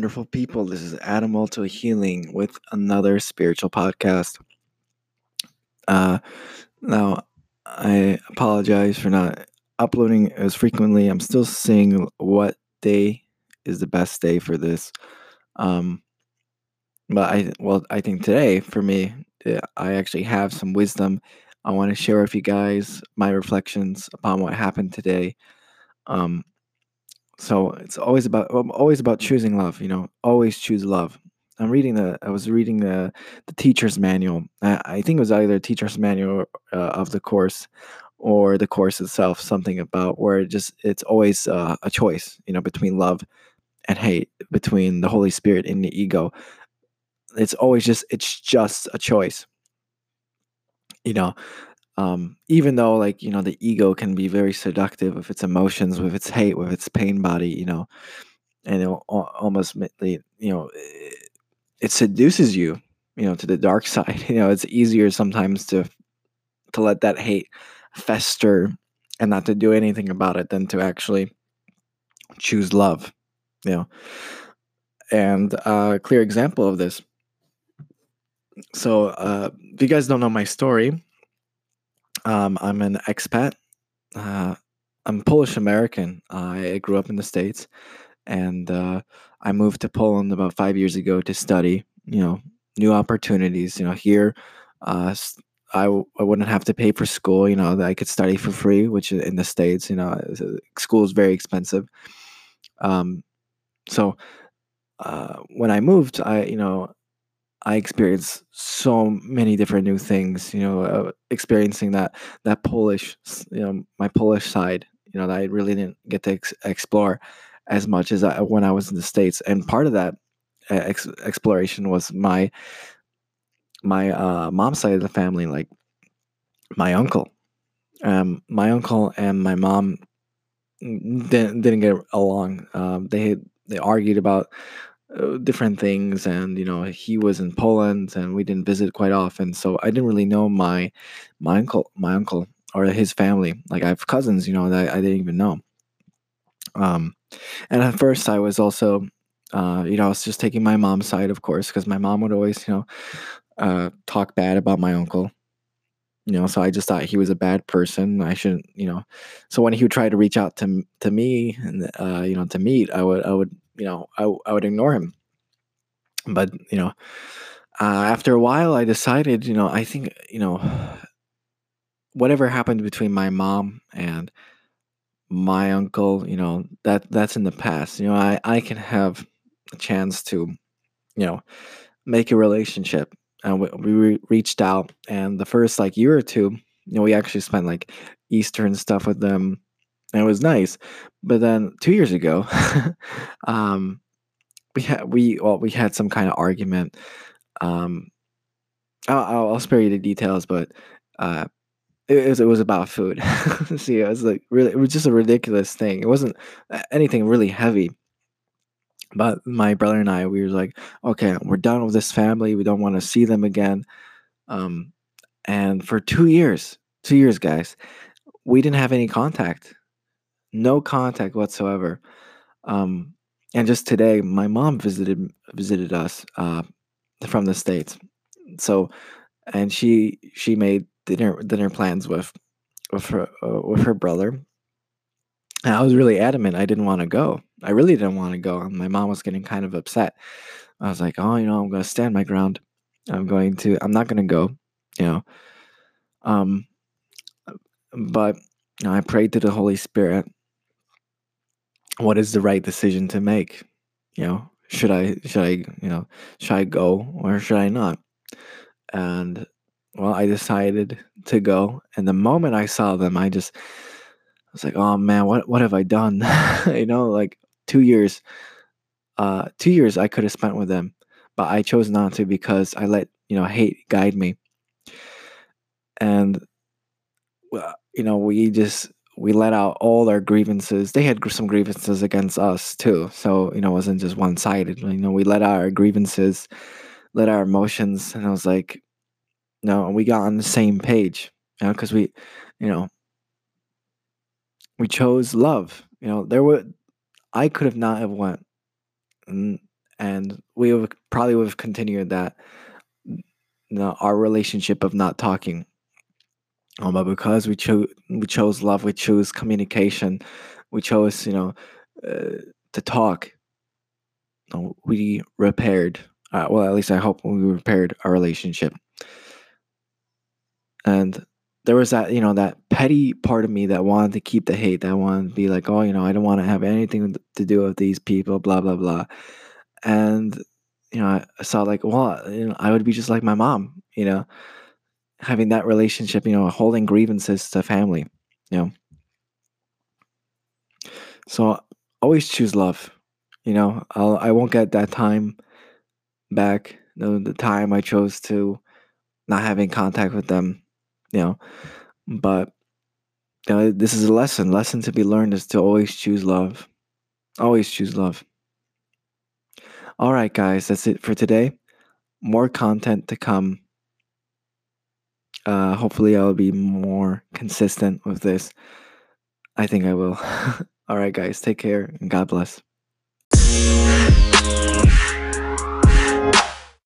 wonderful people. This is Adam Alto Healing with another spiritual podcast. Uh, now, I apologize for not uploading as frequently. I'm still seeing what day is the best day for this. Um, but I, well, I think today for me, I actually have some wisdom. I want to share with you guys my reflections upon what happened today. Um, so it's always about always about choosing love. You know, always choose love. I'm reading the. I was reading the the teacher's manual. I, I think it was either teacher's manual uh, of the course or the course itself. Something about where it just it's always uh, a choice. You know, between love and hate, between the Holy Spirit and the ego. It's always just it's just a choice. You know, um, even though like you know the ego can be very seductive with its emotions with its hate with its pain body you know and it almost you know it seduces you you know to the dark side you know it's easier sometimes to to let that hate fester and not to do anything about it than to actually choose love you know. And a clear example of this. So uh, if you guys don't know my story um, I'm an expat. Uh, I'm Polish American. I grew up in the States and uh, I moved to Poland about five years ago to study, you know, new opportunities. You know, here, uh, I w- I wouldn't have to pay for school, you know, that I could study for free, which in the States, you know, school is very expensive. Um, so uh, when I moved, I, you know, I experienced so many different new things. You know, uh, experiencing that that Polish, you know, my Polish side. You know, that I really didn't get to ex- explore as much as I, when I was in the states. And part of that uh, ex- exploration was my my uh, mom's side of the family, like my uncle. Um, my uncle and my mom didn't, didn't get along. Um, they they argued about uh, different things and you know he was in Poland and we didn't visit quite often so I didn't really know my my uncle my uncle or his family. Like I have cousins you know that I didn't even know. Um and at first I was also uh you know I was just taking my mom's side of course because my mom would always you know uh talk bad about my uncle you know so i just thought he was a bad person i shouldn't you know. So when he would try to reach out to to me and uh you know to meet i would i would you know, I, I would ignore him. But, you know, uh, after a while, I decided, you know, I think, you know, whatever happened between my mom and my uncle, you know, that that's in the past. You know, I, I can have a chance to, you know, make a relationship. And we, we reached out, and the first like year or two, you know, we actually spent like Easter and stuff with them and it was nice. But then two years ago, um, we had we well we had some kind of argument. Um, I'll, I'll spare you the details, but uh, it, was it was about food. See, it was like really it was just a ridiculous thing. It wasn't anything really heavy. But my brother and I, we were like, okay, we're done with this family. We don't want to see them again. Um, and for two years, two years, guys, we didn't have any contact no contact whatsoever. Um, and just today, my mom visited visited us uh, from the states. So, and she she made dinner dinner plans with with her uh, with her brother. And I was really adamant I didn't want to go. I really didn't want to go. And my mom was getting kind of upset. I was like, oh, you know, I'm going to stand my ground. I'm going to. I'm not going to go. You know. Um. But you know, I prayed to the Holy Spirit what is the right decision to make? You know should i should i you know should i go or should i not? And well i decided to go and the moment i saw them i just I was like oh man what what have i done? You know like 2 years uh 2 years i could have spent with them but i chose not to because i let you know hate guide me. And well you know we just we let out all our grievances. They had some grievances against us too. So, you know, it wasn't just one sided. You know, we let out our grievances, let our emotions. And I was like, no, we got on the same page, you know, because we, you know, we chose love. You know, there were, I could have not have went. And and we would probably would have continued that you know, our relationship of not talking um, but because we chose we chose love we chose communication we chose you know uh, to talk we repaired uh, well at least i hope we repaired our relationship. And there was that you know that petty part of me that wanted to keep the hate that wanted to be like oh you know i don't want to have anything to do with these people blah blah blah. And you know i, I saw like well you know i would be just like my mom you know having that relationship you know holding grievances to family you know. So always choose love you know. I'll, i won't get that time back the, the time i chose to not having contact with them you know. But you know, this is a lesson. Lesson to be learned is to always choose love. Always choose love. All right guys that's it for today. More content to come uh hopefully i'll be more consistent with this. I think i will. All right guys take care and god bless